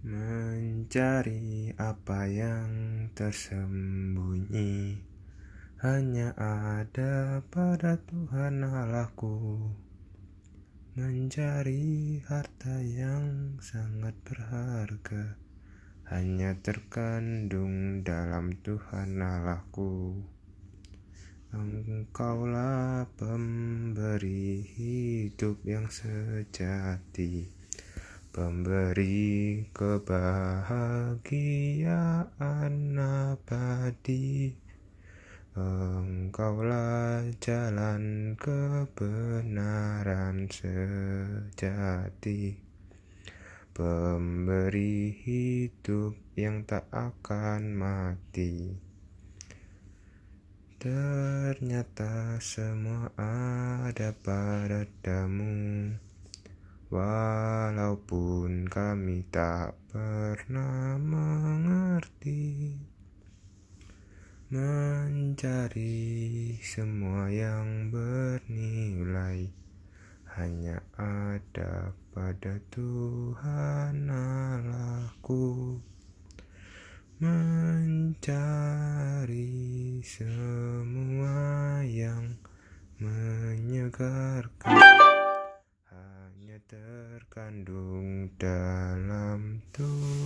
Mencari apa yang tersembunyi hanya ada pada Tuhan Allahku. Mencari harta yang sangat berharga hanya terkandung dalam Tuhan Allahku. Engkaulah pemberi hidup yang sejati Pemberi kebahagiaan abadi. Engkaulah jalan kebenaran sejati. Pemberi hidup yang tak akan mati. Ternyata semua ada padamu Walaupun kami tak pernah mengerti Mencari semua yang bernilai Hanya ada pada Tuhan Allahku. Mencari semua yang menyegarkan terkandung dalam tubuh.